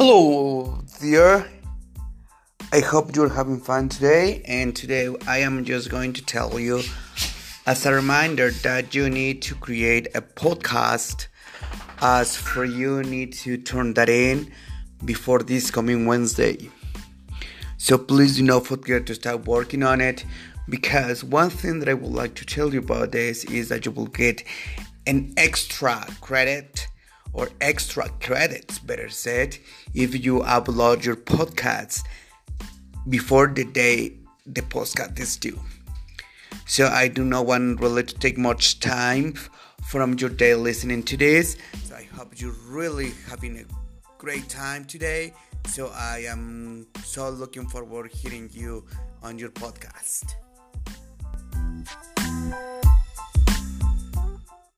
Hello, dear. I hope you're having fun today. And today I am just going to tell you as a reminder that you need to create a podcast. As for you, need to turn that in before this coming Wednesday. So please do not forget to start working on it because one thing that I would like to tell you about this is that you will get an extra credit or extra credits, better said, if you upload your podcast before the day the podcast is due. So I do not want really to take much time from your day listening to this. So I hope you're really having a great time today. So I am so looking forward hearing you on your podcast.